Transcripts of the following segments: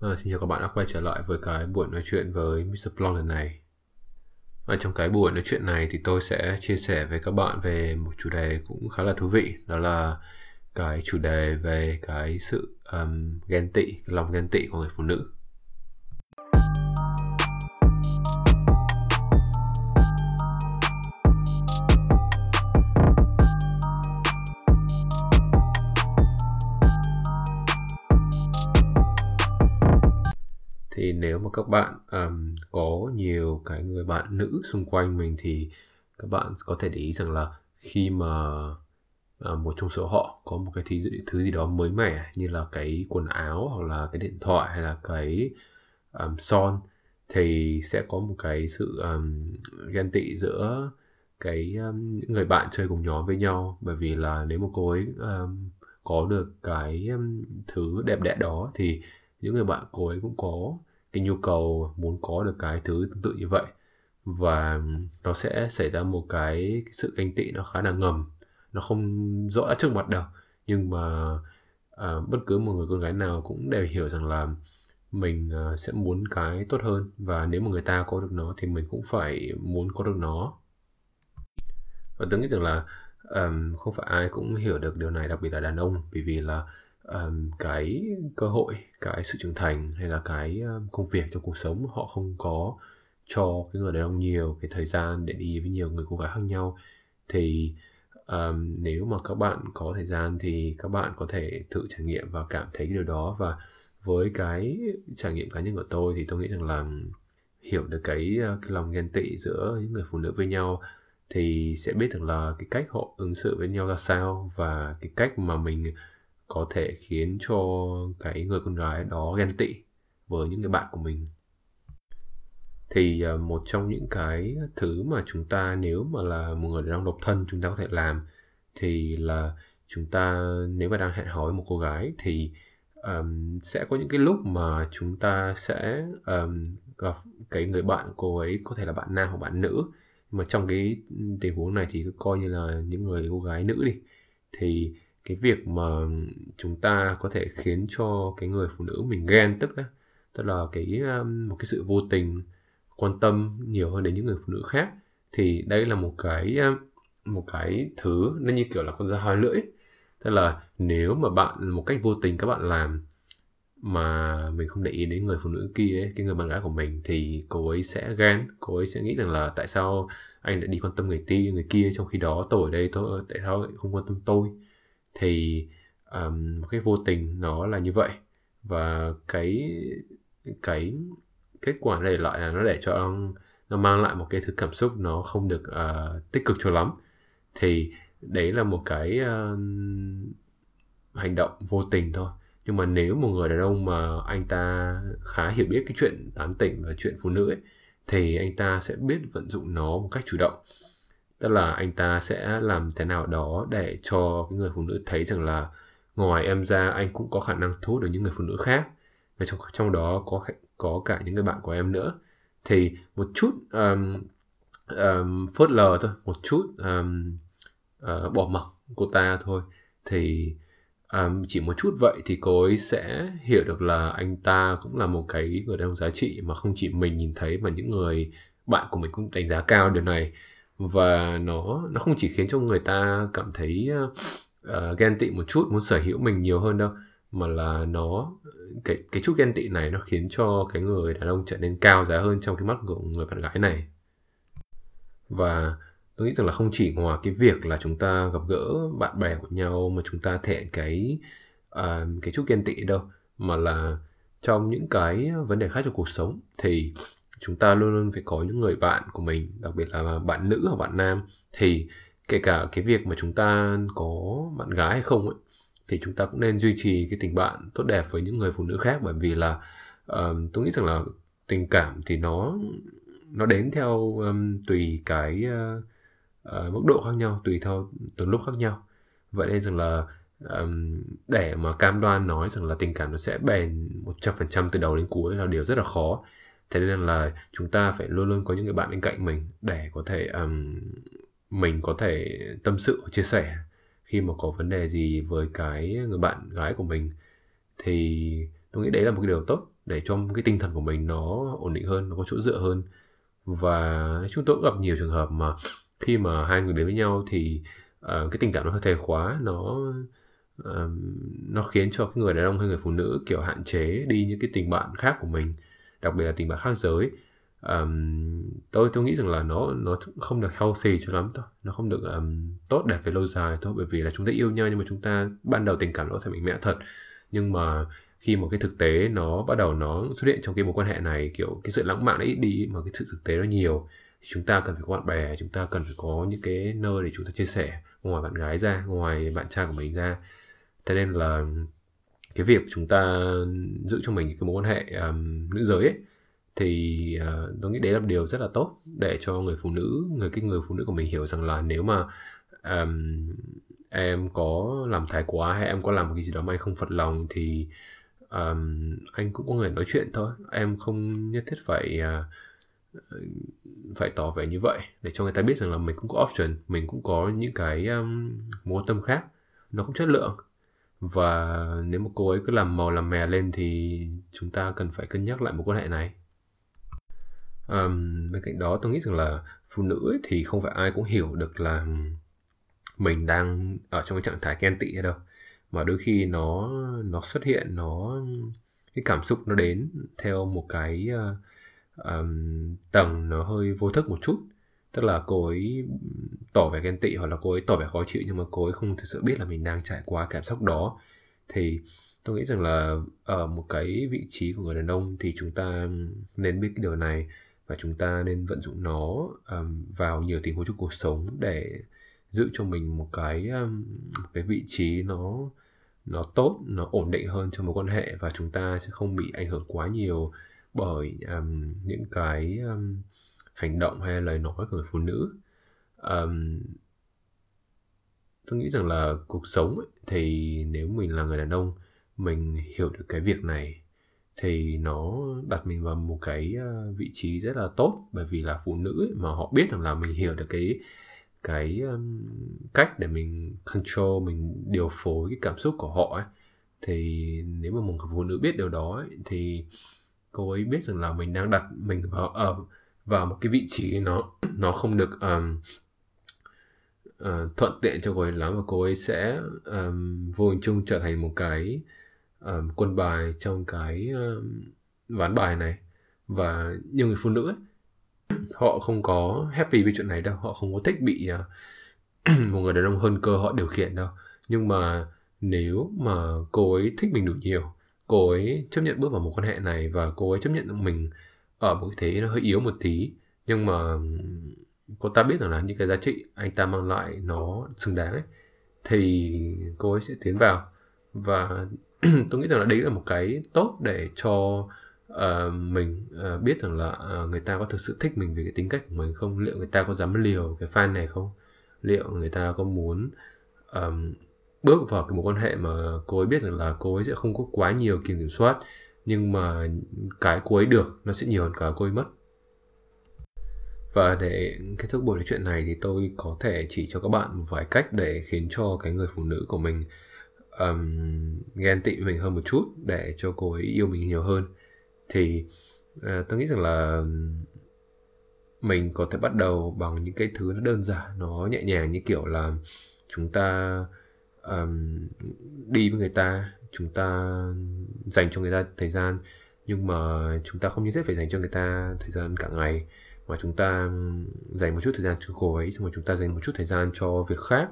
À, xin chào các bạn đã quay trở lại với cái buổi nói chuyện với Mr. Plong lần này. Ở trong cái buổi nói chuyện này thì tôi sẽ chia sẻ với các bạn về một chủ đề cũng khá là thú vị, đó là cái chủ đề về cái sự um, ghen tị, cái lòng ghen tị của người phụ nữ. Thì nếu mà các bạn um, có nhiều cái người bạn nữ xung quanh mình thì các bạn có thể để ý rằng là khi mà uh, một trong số họ có một cái thứ, thứ gì đó mới mẻ như là cái quần áo hoặc là cái điện thoại hay là cái um, son thì sẽ có một cái sự um, ghen tị giữa cái um, những người bạn chơi cùng nhóm với nhau. Bởi vì là nếu mà cô ấy um, có được cái um, thứ đẹp đẽ đó thì những người bạn cô ấy cũng có cái nhu cầu muốn có được cái thứ tương tự như vậy. Và nó sẽ xảy ra một cái, cái sự ganh tị nó khá là ngầm. Nó không rõ trước mặt đâu. Nhưng mà à, bất cứ một người con gái nào cũng đều hiểu rằng là mình à, sẽ muốn cái tốt hơn. Và nếu mà người ta có được nó thì mình cũng phải muốn có được nó. Và tôi nghĩ rằng là um, không phải ai cũng hiểu được điều này đặc biệt là đàn ông. Bởi vì là um, cái cơ hội cái sự trưởng thành hay là cái um, công việc trong cuộc sống họ không có cho cái người đàn ông nhiều cái thời gian để đi với nhiều người cô gái khác nhau. Thì um, nếu mà các bạn có thời gian thì các bạn có thể thử trải nghiệm và cảm thấy cái điều đó. Và với cái trải nghiệm cá nhân của tôi thì tôi nghĩ rằng là hiểu được cái, cái lòng ghen tị giữa những người phụ nữ với nhau thì sẽ biết được là cái cách họ ứng xử với nhau ra sao và cái cách mà mình có thể khiến cho cái người con gái đó ghen tị với những người bạn của mình. Thì à, một trong những cái thứ mà chúng ta nếu mà là một người đang độc thân chúng ta có thể làm thì là chúng ta nếu mà đang hẹn hò với một cô gái thì um, sẽ có những cái lúc mà chúng ta sẽ um, gặp cái người bạn cô ấy có thể là bạn nam hoặc bạn nữ. Mà trong cái tình huống này thì coi như là những người cô gái nữ đi. Thì cái việc mà chúng ta có thể khiến cho cái người phụ nữ mình ghen tức đó tức là cái um, một cái sự vô tình quan tâm nhiều hơn đến những người phụ nữ khác thì đây là một cái um, một cái thứ nó như kiểu là con dao hai lưỡi. Tức là nếu mà bạn một cách vô tình các bạn làm mà mình không để ý đến người phụ nữ kia ấy, cái người bạn gái của mình thì cô ấy sẽ ghen cô ấy sẽ nghĩ rằng là tại sao anh lại đi quan tâm người ti người kia trong khi đó tôi ở đây tôi tại sao lại không quan tâm tôi? Thì um, một cái vô tình nó là như vậy. Và cái cái kết quả để lại là nó để cho ông nó mang lại một cái thứ cảm xúc nó không được uh, tích cực cho lắm. Thì đấy là một cái uh, hành động vô tình thôi. Nhưng mà nếu một người đàn ông mà anh ta khá hiểu biết cái chuyện tán tỉnh và chuyện phụ nữ ấy thì anh ta sẽ biết vận dụng nó một cách chủ động tức là anh ta sẽ làm thế nào đó để cho cái người phụ nữ thấy rằng là ngoài em ra anh cũng có khả năng thu hút được những người phụ nữ khác. Và trong trong đó có có cả những người bạn của em nữa. Thì một chút um, um, phớt lờ thôi một chút um, uh, bỏ mặc cô ta thôi. Thì um, chỉ một chút vậy thì cô ấy sẽ hiểu được là anh ta cũng là một cái người đàn ông giá trị mà không chỉ mình nhìn thấy mà những người bạn của mình cũng đánh giá cao điều này và nó nó không chỉ khiến cho người ta cảm thấy uh, ghen tị một chút muốn sở hữu mình nhiều hơn đâu mà là nó cái cái chút ghen tị này nó khiến cho cái người đàn ông trở nên cao giá hơn trong cái mắt của người bạn gái này. Và tôi nghĩ rằng là không chỉ ngoài cái việc là chúng ta gặp gỡ bạn bè của nhau mà chúng ta thể cái uh, cái chút ghen tị đâu mà là trong những cái vấn đề khác trong cuộc sống thì chúng ta luôn luôn phải có những người bạn của mình đặc biệt là bạn nữ hoặc bạn nam. Thì kể cả cái việc mà chúng ta có bạn gái hay không ấy thì chúng ta cũng nên duy trì cái tình bạn tốt đẹp với những người phụ nữ khác. Bởi vì là uh, tôi nghĩ rằng là tình cảm thì nó nó đến theo um, tùy cái uh, uh, mức độ khác nhau tùy theo từng lúc khác nhau. Vậy nên rằng là um, để mà cam đoan nói rằng là tình cảm nó sẽ bền 100% từ đầu đến cuối là điều rất là khó thế nên là chúng ta phải luôn luôn có những người bạn bên cạnh mình để có thể um, mình có thể tâm sự chia sẻ. Khi mà có vấn đề gì với cái người bạn gái của mình thì tôi nghĩ đấy là một cái điều tốt để cho cái tinh thần của mình nó ổn định hơn nó có chỗ dựa hơn. Và chúng tôi cũng gặp nhiều trường hợp mà khi mà hai người đến với nhau thì uh, cái tình cảm nó hơi thề khóa nó uh, nó khiến cho cái người đàn ông hay người phụ nữ kiểu hạn chế đi những cái tình bạn khác của mình đặc biệt là tình bạn khác giới. Um, tôi tôi nghĩ rằng là nó nó không được healthy cho lắm thôi. Nó không được um, tốt đẹp về lâu dài thôi bởi vì là chúng ta yêu nhau nhưng mà chúng ta ban đầu tình cảm nó có thể mạnh mẽ thật. Nhưng mà khi một cái thực tế nó bắt đầu nó xuất hiện trong cái mối quan hệ này kiểu cái sự lãng mạn ấy đi mà cái sự thực tế nó nhiều chúng ta cần phải có bạn bè chúng ta cần phải có những cái nơi để chúng ta chia sẻ ngoài bạn gái ra ngoài bạn trai của mình ra. Thế nên là cái việc chúng ta giữ cho mình cái mối quan hệ um, nữ giới ấy thì uh, tôi nghĩ đấy là một điều rất là tốt để cho người phụ nữ người cái người phụ nữ của mình hiểu rằng là nếu mà um, em có làm thái quá hay em có làm một cái gì đó mà anh không phật lòng thì um, anh cũng có người nói chuyện thôi. Em không nhất thiết phải uh, phải tỏ vẻ như vậy để cho người ta biết rằng là mình cũng có option mình cũng có những cái um, mối tâm khác. Nó không chất lượng và nếu mà cô ấy cứ làm màu làm mè lên thì chúng ta cần phải cân nhắc lại mối quan hệ này. Um, bên cạnh đó tôi nghĩ rằng là phụ nữ thì không phải ai cũng hiểu được là mình đang ở trong cái trạng thái ghen tị hay đâu. Mà đôi khi nó nó xuất hiện nó cái cảm xúc nó đến theo một cái uh, um, tầng nó hơi vô thức một chút tức là cô ấy tỏ vẻ ghen tị hoặc là cô ấy tỏ vẻ khó chịu nhưng mà cô ấy không thực sự biết là mình đang trải qua cảm xúc đó. Thì tôi nghĩ rằng là ở một cái vị trí của người đàn ông thì chúng ta nên biết cái điều này và chúng ta nên vận dụng nó um, vào nhiều tình huống trong cuộc sống để giữ cho mình một cái um, một cái vị trí nó nó tốt nó ổn định hơn trong mối quan hệ và chúng ta sẽ không bị ảnh hưởng quá nhiều bởi um, những cái um, hành động hay lời nói của người phụ nữ. Um, tôi nghĩ rằng là cuộc sống ấy, thì nếu mình là người đàn ông mình hiểu được cái việc này thì nó đặt mình vào một cái ờ, vị trí rất là tốt. Bởi vì là phụ nữ ấy, mà họ biết rằng là mình hiểu được cái cái um, cách để mình control mình điều phối cái cảm xúc của họ ấy thì nếu mà một phụ nữ biết điều đó ấy, thì cô ấy biết rằng là mình đang đặt mình vào ở vào một cái vị trí nó nó không được um, uh, thuận tiện cho cô ấy lắm và cô ấy sẽ um, vô hình chung trở thành một cái um, quân bài trong cái um, ván bài này. Và nhiều người phụ nữ ấy, họ không có happy với chuyện này đâu. Họ không có thích bị uh, một người đàn ông hơn cơ họ điều khiển đâu. Nhưng mà nếu mà cô ấy thích mình đủ nhiều cô ấy chấp nhận bước vào một quan hệ này và cô ấy chấp nhận mình ở một cái thế nó hơi yếu một tí nhưng mà cô ta biết rằng là những cái giá trị anh ta mang lại nó xứng đáng ấy thì cô ấy sẽ tiến vào. Và tôi nghĩ rằng là đấy là một cái tốt để cho uh, mình uh, biết rằng là uh, người ta có thực sự thích mình về cái tính cách của mình không? Liệu người ta có dám liều cái fan này không? Liệu người ta có muốn um, bước vào cái mối quan hệ mà cô ấy biết rằng là cô ấy sẽ không có quá nhiều kiểm kiểm soát? Nhưng mà cái cô ấy được nó sẽ nhiều hơn cả cô ấy mất. Và để kết thúc buổi nói chuyện này thì tôi có thể chỉ cho các bạn một vài cách để khiến cho cái người phụ nữ của mình um, ghen tị mình hơn một chút để cho cô ấy yêu mình nhiều hơn. Thì uh, tôi nghĩ rằng là mình có thể bắt đầu bằng những cái thứ nó đơn giản nó nhẹ nhàng như kiểu là chúng ta um, đi với người ta chúng ta dành cho người ta thời gian nhưng mà chúng ta không nhất thiết phải dành cho người ta thời gian cả ngày mà chúng ta dành một chút thời gian cho cô ấy xong rồi chúng ta dành một chút thời gian cho việc khác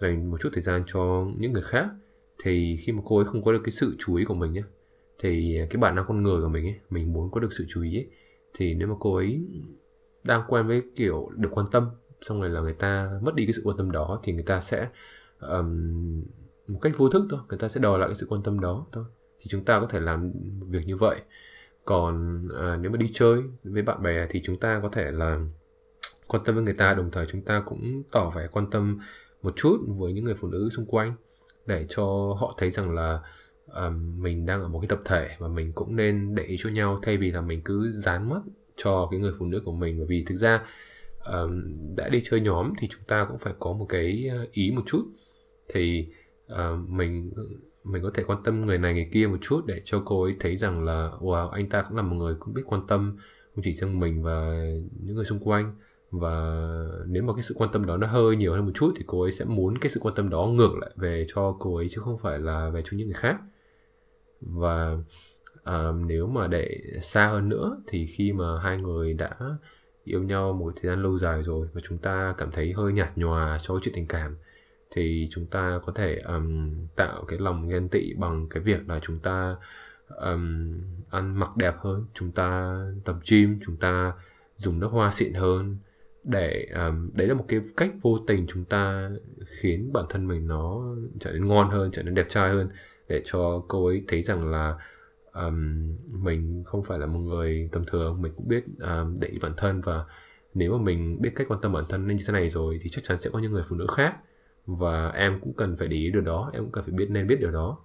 dành một chút thời gian cho những người khác. Thì khi mà cô ấy không có được cái sự chú ý của mình nhé thì cái bản năng con người của mình ấy mình muốn có được sự chú ý ấy, thì nếu mà cô ấy đang quen với kiểu được quan tâm xong rồi là người ta mất đi cái sự quan tâm đó thì người ta sẽ um, một cách vô thức thôi người ta sẽ đòi lại cái sự quan tâm đó thôi. Thì chúng ta có thể làm việc như vậy. Còn à, nếu mà đi chơi với bạn bè thì chúng ta có thể là quan tâm với người ta đồng thời chúng ta cũng tỏ vẻ quan tâm một chút với những người phụ nữ xung quanh để cho họ thấy rằng là um, mình đang ở một cái tập thể và mình cũng nên để ý cho nhau thay vì là mình cứ dán mắt cho cái người phụ nữ của mình. Bởi vì thực ra um, đã đi chơi nhóm thì chúng ta cũng phải có một cái ý một chút thì uh, mình mình có thể quan tâm người này người kia một chút để cho cô ấy thấy rằng là wow anh ta cũng là một người cũng biết quan tâm không chỉ riêng mình và những người xung quanh. Và nếu mà cái sự quan tâm đó nó hơi nhiều hơn một chút thì cô ấy sẽ muốn cái sự quan tâm đó ngược lại về cho cô ấy chứ không phải là về cho những người khác. Và uh, nếu mà để xa hơn nữa thì khi mà hai người đã yêu nhau một thời gian lâu dài rồi và chúng ta cảm thấy hơi nhạt nhòa so với chuyện tình cảm thì chúng ta có thể um, tạo cái lòng ghen tị bằng cái việc là chúng ta um, ăn mặc đẹp hơn chúng ta tập gym chúng ta dùng nước hoa xịn hơn để um, đấy là một cái cách vô tình chúng ta khiến bản thân mình nó trở nên ngon hơn trở nên đẹp trai hơn để cho cô ấy thấy rằng là um, mình không phải là một người tầm thường. Mình cũng biết um, để ý bản thân và nếu mà mình biết cách quan tâm bản thân như thế này rồi thì chắc chắn sẽ có những người phụ nữ khác và em cũng cần phải để ý điều đó, em cũng cần phải biết, nên biết điều đó.